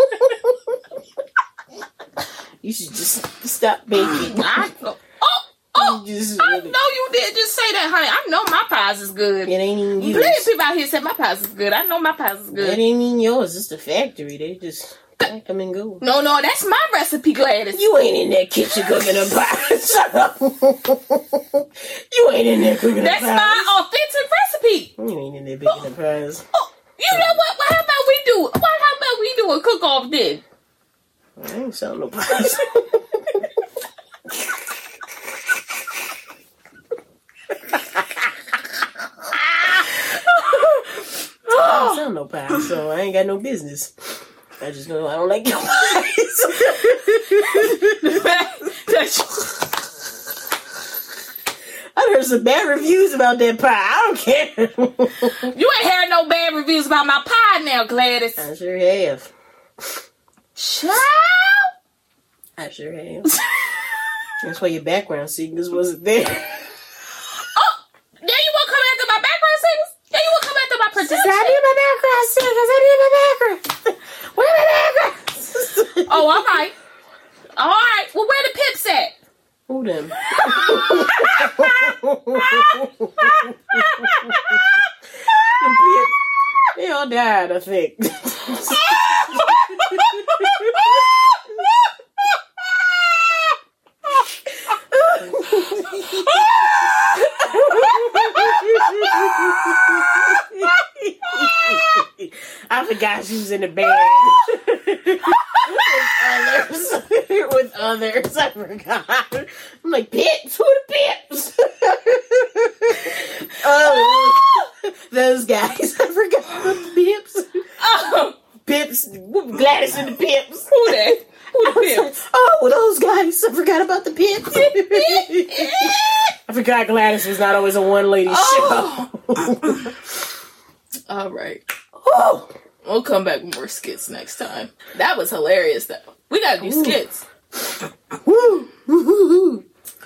should just stop baking. I know. Oh, oh, You just I know you did just say that, honey. I know my pies is good. It ain't even Plenty of people out here say my pies is good. I know my pies is good. It ain't even yours. It's the factory. They just pack them and go. No, no, that's my recipe, Gladys. You ain't in that kitchen cooking a pie. Shut up. you ain't in there cooking that's a pie. my authentic recipe. You ain't in there baking the oh. pies. Oh, you know what? What how about we do? What how about we do what cook off did. I ain't selling no pies. I don't sell no pies, so I ain't got no business. I just know I don't like your pies. I heard some bad reviews about that pie. I don't care. you ain't heard no bad reviews about my pie now, Gladys. I sure have. Child. I sure have. That's why your background signals wasn't there. Oh, now you want to come after my background singers? Now you want to come after my production? I need my background signals. I need my background. Where my background? Oh, all right. All right. Well, where the pips at? Who them? they all died, I think. She was in the band. with others. with others. I forgot. I'm like, Pips? Who the Pips? oh, those guys. I forgot about the Pips. Oh, Pips. Gladys and the Pips. who they? Who the pips? like, oh, those guys. I forgot about the Pips. I forgot Gladys was not always a one lady Oh. show. All right. oh. We'll come back with more skits next time. That was hilarious, though. We gotta do skits. Woo.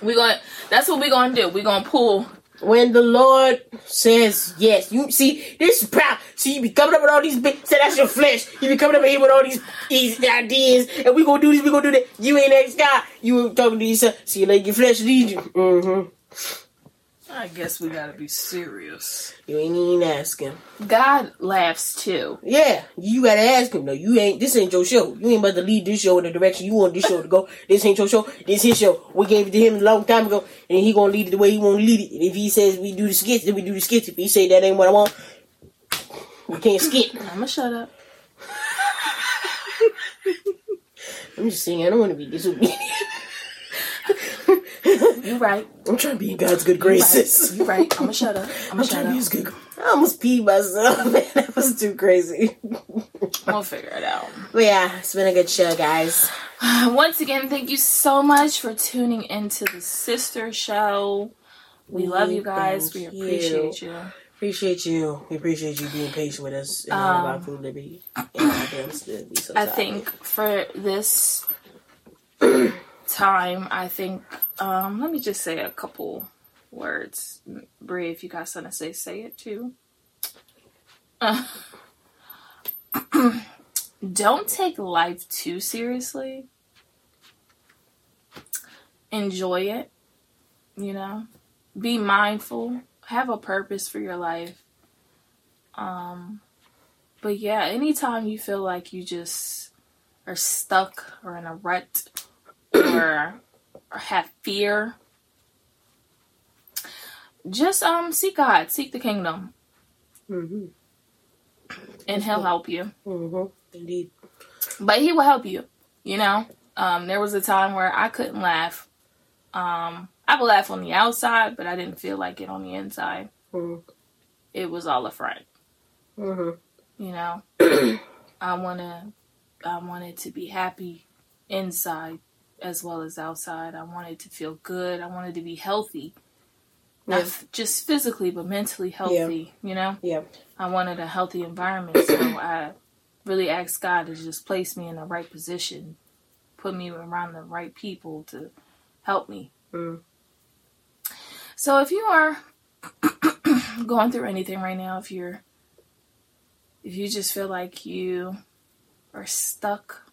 We gonna. That's what we gonna do. We gonna pull. When the Lord says yes, you see this is proud. See, you be coming up with all these big. Say that's your flesh. You be coming up here with all these, these ideas, and we gonna do this. We gonna do that. You ain't that guy. You talking to yourself. See, like your flesh leads you. Mm-hmm. I guess we gotta be serious. You ain't even asking. God laughs too. Yeah, you gotta ask him. No, you ain't. This ain't your show. You ain't about to lead this show in the direction you want this show to go. This ain't your show. This his show. We gave it to him a long time ago, and he gonna lead it the way he want to lead it. And if he says we do the skits, then we do the skits. If he say that ain't what I want, we can't skit. I'ma shut up. I'm just saying, I don't want to be disobedient. You right. I'm trying to be in God's good graces. You right. I'ma shut up. I'm shut trying to. His good. I almost peed myself, man. That was too crazy. We'll figure it out. But yeah, it's been a good show, guys. Once again, thank you so much for tuning into the Sista Show. We love you guys. We Thank you. appreciate you. Appreciate you. We appreciate you being patient with us and all of our food liberty. And our damn so Um, I think for this time, I think um, let me just say a couple words. Brie, if you got something to say, say it too. Uh, don't take life too seriously. Enjoy it. You know, be mindful. Have a purpose for your life. Um, but yeah, anytime you feel like you just are stuck or in a rut or, or have fear, just um seek God, seek the kingdom, Mhm. and He'll help you. Mhm. Indeed. But He will help you. You know, um, there was a time where I couldn't laugh. Um, I would laugh on the outside, but I didn't feel like it on the inside. Mhm. It was all a front. Mhm. You know, I wanna, I wanted to be happy inside as well as outside. I wanted to feel good. I wanted to be healthy, not Yeah. f- just physically but mentally healthy. You know, Yeah. I wanted a healthy environment, so I really asked God to just place me in the right position, put me around the right people to help me. Mm. So if you are going through anything right now, if you're if you just feel like you are stuck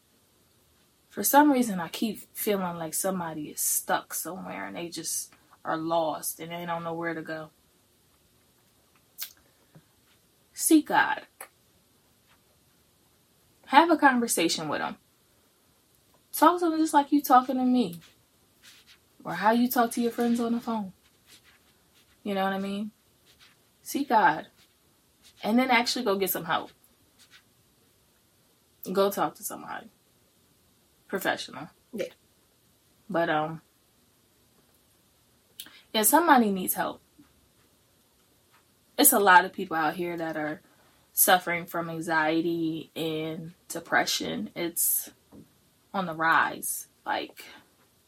for some reason I keep feeling like somebody is stuck somewhere and they just are lost and they don't know where to go. Seek God. Have a conversation with him. Talk to them just like you talking to me. Or how you talk to your friends on the phone. You know what I mean? Seek God. And then actually go get some help. go talk to somebody professional. Yeah. But um, yeah, somebody needs help. It's a lot of people out here that are suffering from anxiety and depression. It's on the rise, like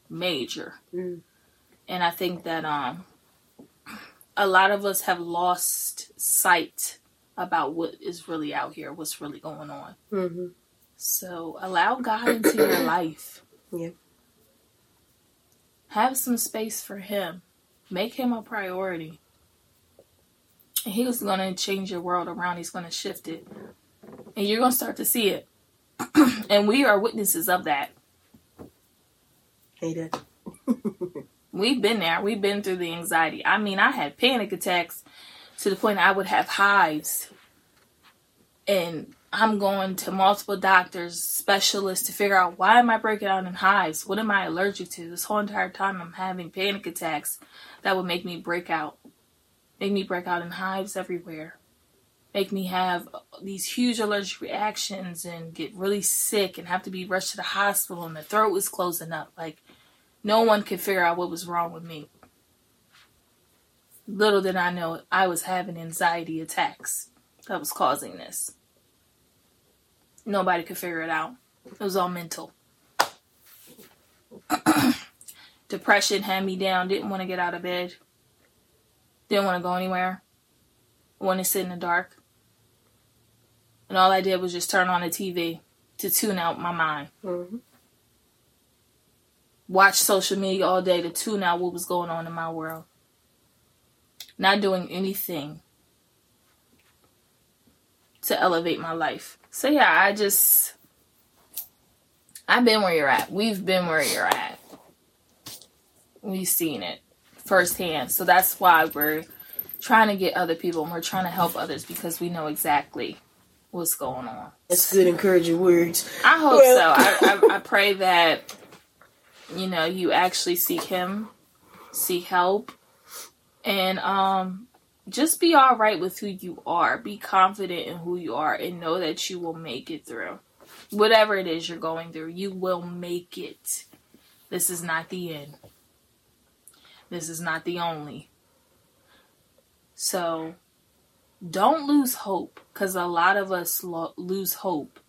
major. Mm. And I think that um a lot of us have lost sight about what is really out here, what's really going on. Mm-hmm. So allow God into your life. Yeah. Have some space for Him. Make Him a priority. And He's going to change your world around. He's going to shift it. And you're going to start to see it. and we are witnesses of that. Hey, Dad. We've been there. We've been through the anxiety. I mean, I had panic attacks to the point I would have hives. And I'm going to multiple doctors, specialists to figure out why am I breaking out in hives? What am I allergic to? This whole entire time I'm having panic attacks that would make me break out. Make me break out in hives everywhere. Make me have these huge allergic reactions and get really sick and have to be rushed to the hospital and the throat was closing up. Like no one could figure out what was wrong with me. Little did I know I was having anxiety attacks that was causing this. Nobody could figure it out. It was all mental. Depression had me down, didn't want to get out of bed, didn't want to go anywhere, wanted to sit in the dark. And all I did was just turn on the TV to tune out my mind. Mm-hmm. Watch social media all day to tune out what was going on in my world. Not doing anything to elevate my life. So yeah, I just I've been where you're at. We've been where you're at. We've seen it firsthand. So that's why we're trying to get other people and we're trying to help others because we know exactly what's going on. That's good, encouraging words. I hope Well- so. I, I, I pray that you know you actually seek Him, seek help, and um, just be all right with who you are. Be confident in who you are, and know that you will make it through whatever it is you're going through. You will make it. This is not the end. This is not the only. So don't lose hope because a lot of us lo- lose hope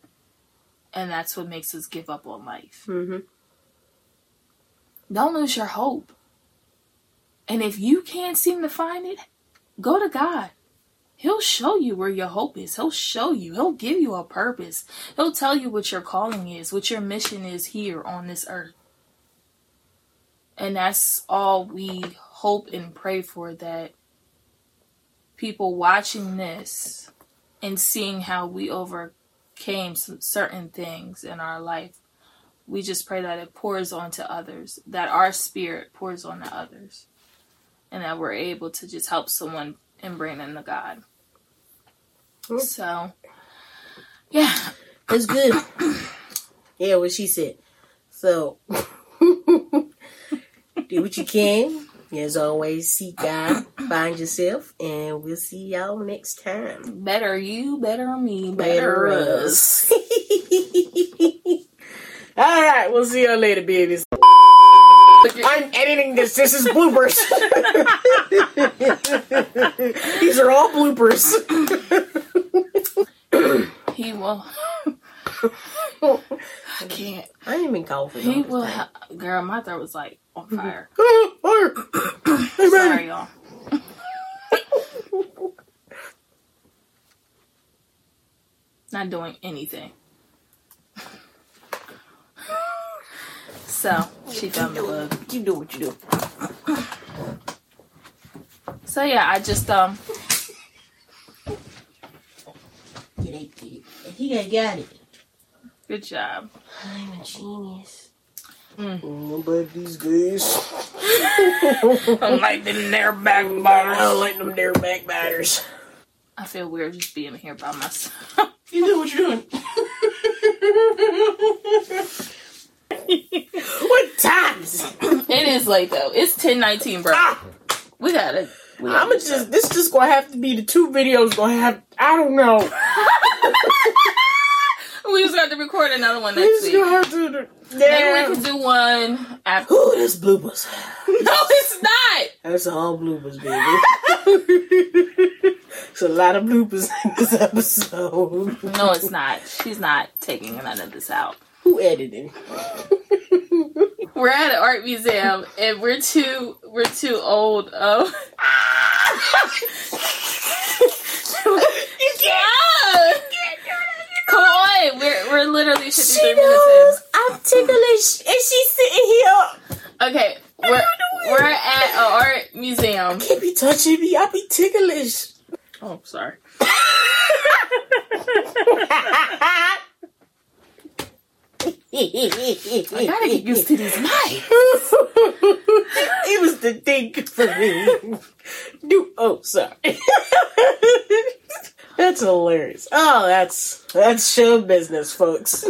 and that's what makes us give up on life. Mm-hmm. Don't lose your hope. And if you can't seem to find it, go to God. He'll show you where your hope is. He'll show you. He'll give you a purpose. He'll tell you what your calling is, what your mission is here on this earth. And that's all we hope and pray for that people watching this and seeing how we overcame certain things in our life we just pray that it pours onto others, that our spirit pours onto others, and that we're able to just help someone and bring them to God. So, yeah, it's good. yeah, what she said. So, do what you can. As always, seek God, find yourself, and we'll see y'all next time. better you, better me, better, us. All right, we'll see y'all later, babies. I'm editing this. This is bloopers. These are all bloopers. He will. I can't. I ain't even coughing. He all this will. time. Ha- Girl, my throat was like on mm-hmm. fire. Fire. Hey, Sorry, y'all. Not doing anything. So she found the bug. Keep doing what you do. So yeah, I just um Get it, get it. I think I got it. good job. I'm a genius. Mm. Mm, but these guys, I'm like them there I backbiters. don't like them there backbiters. I feel weird just being here by myself. You do what you're doing. what time is it? it is late though. It's ten nineteen, bro. Ah, We gotta. We gotta I'm gonna just. This just gonna have to be the two videos. Gonna have. I don't know. we just got to record another one We next just week. gonna have to. Maybe we could do one after. Ooh, that's bloopers. No, it's not. That's all bloopers, baby. It's a lot of bloopers in this episode. No, it's not. She's not taking none of this out. Who edited? We're at an art museum and we're too we're too old. Oh, You Ah! come on! We're we're literally fifty She minutes knows I'm ticklish, and she's sitting here. Okay, we're we're at an art museum. Can't be touching me. I be ticklish. Oh, sorry. I gotta get used to these mics. it was the thing for me. Do oh sorry. that's hilarious. Oh, that's that's show business, folks.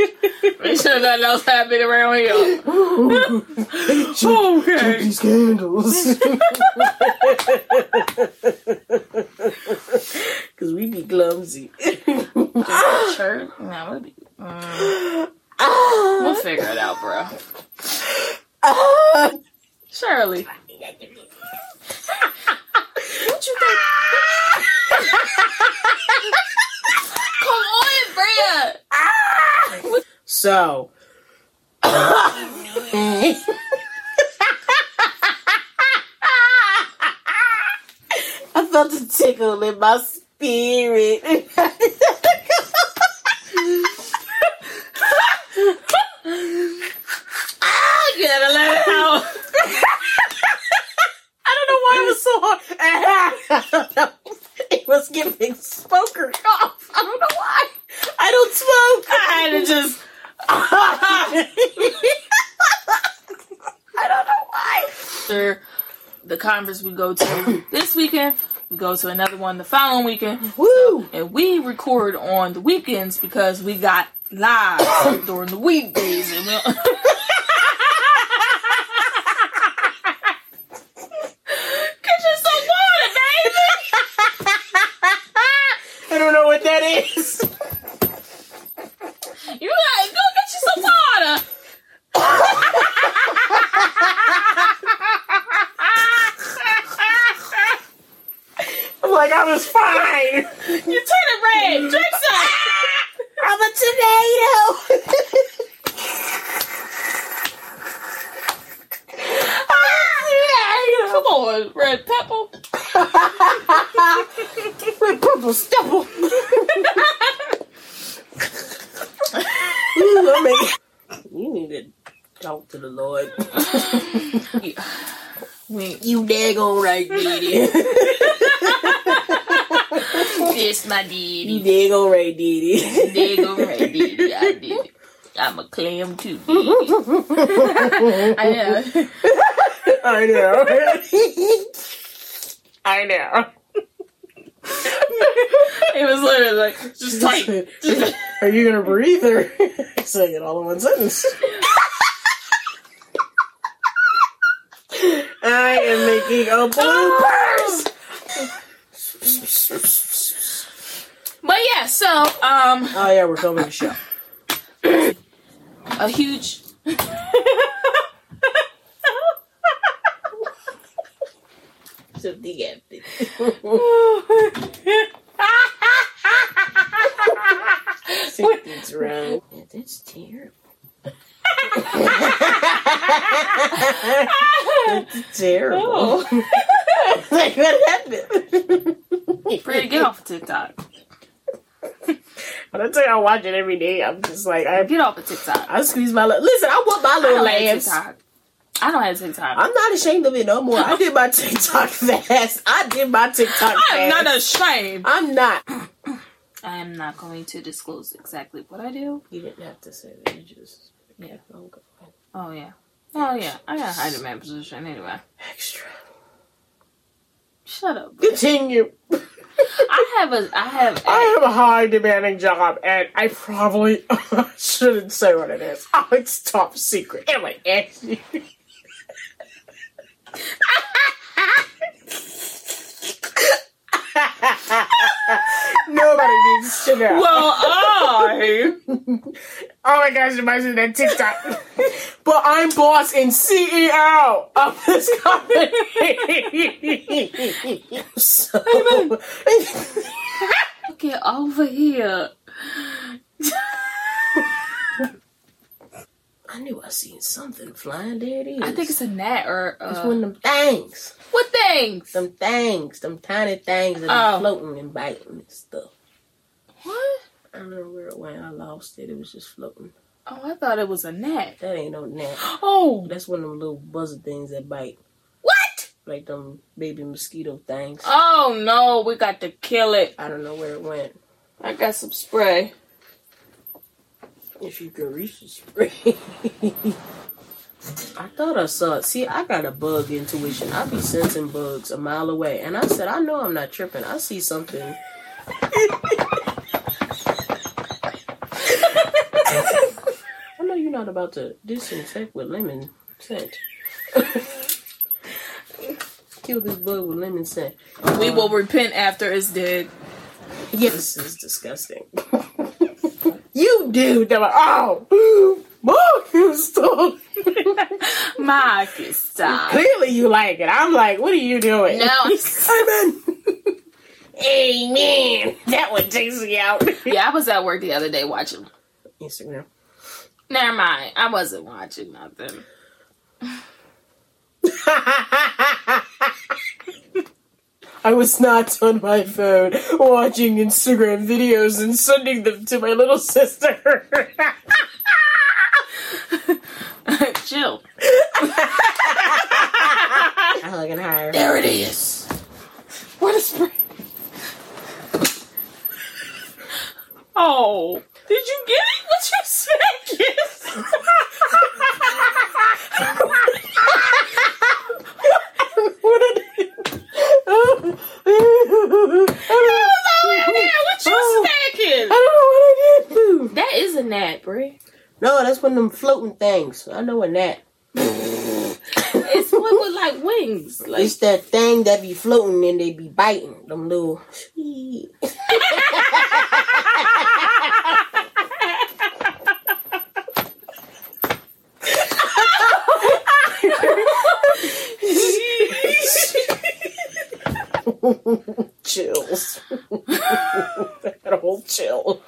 Make sure nothing else happening around here. okay. These candles. Cause we be clumsy. Shirt? No, we'll, be, Ah, we'll figure it out, bro. Shirley. What you think? Come on, Bria. So. I felt a tickle in my spirit. I gotta let it out. I don't know why it was so hard. I don't know. It was giving smoker cough. I don't know why. I don't smoke. I had to just. I don't know why. After the conference we go to this weekend, we go to another one the following weekend. Woo! And we record on the weekends because we got live during the weekdays. And we Get you some water, baby. I don't know what that is. You gotta go get you some water. I'm like, I was fine. You turn it red. Drink some. Ah, I'm a tomato. Come on, red pepper. Red purple stipple. Ooh, I mean, you need to talk to the Lord. We, You daggone right, Diddy. this my you daddy. daggone right, Diddy. There go right daddy. I did it. I'm a clam too. Daddy. I know. I know. I know. It was literally like just tight. Just, Are you gonna breathe or say it all in one sentence? I am making a bloopers. but yeah, so um, Oh yeah, we're filming a show. a huge. So the end. Something's wrong. Yeah, that's terrible. that's terrible. Oh. like what happened? Pretty get off of TikTok. When I tell you I watch it every day, I'm just like I Get off of TikTok. I squeeze my li- listen. I want my little don't have laughs. TikTok. I don't have TikTok. I'm not ashamed of it no more. I did my TikTok fast. I did my TikTok fast. I am not ashamed. I'm not. I am not going to disclose exactly what I do. You didn't have to say that. You just Yeah. okay. Oh yeah. Oh yeah. I got a high demand position anyway. Extra. Shut up. Continue. I have a. I have. I A, have a high demanding job, and I probably shouldn't say what it is. Oh, it's top secret. Anyway, Nobody needs to know. Well, I. Oh my gosh, imagine that TikTok. but I'm boss and CEO of this company. so, Get over here. I knew I seen something flying. There it is. I think it's a gnat or it's uh, one of them things. what things? Them things, them tiny things that Oh. are floating and biting and stuff. What? I don't know where it went. I lost it. It was just floating. Oh, I thought it was a gnat. That ain't no gnat. Oh, That's one of them little buzzer things that bite. what? Like them baby mosquito things. Oh no, we got to kill it. I don't know where it went. I got some spray. If you can reach the spray. I thought I saw it. See, I got a bug intuition. I be sensing bugs a mile away. And I said, I know I'm not tripping. I see something. I know you're not about to disinfect with lemon scent. Kill this bug with lemon scent. We will um, repent after it's dead. Yes, this is disgusting. you do. They're like, oh, Mark, you stole. Marcus, stop. Clearly, you like it. I'm like, what are you doing? No. Amen. Amen. That one takes me out. Yeah, I was at work the other day watching. Instagram. Never mind. I wasn't watching nothing. I was not on my phone watching Instagram videos and sending them to my little sister. Chill. I'm looking higher. There it is. What a spray. Oh, did you get it? What you said, kiss? what did I What you smacking? I don't know what I did. That is a gnat, Brie. No, that's one of them floating things. I know a gnat. It's one with like wings. Like It's that thing that be floating and they be biting them little. Chills. that whole chill.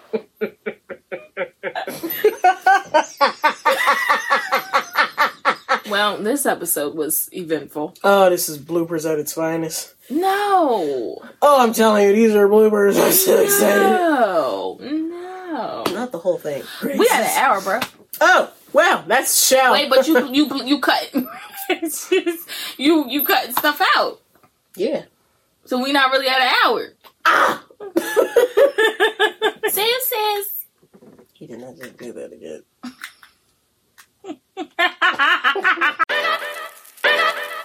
well, this episode was eventful. Oh, this is bloopers at its finest. No, Oh, I'm telling you, these are bloopers. I'm so excited. no, no. Not the whole thing. We had an hour, bro. Oh, well, that's shell. Wait, but you you you cut you you cutting stuff out, yeah. So we not really at an hour. Ah! Sam says. He did not just do that again.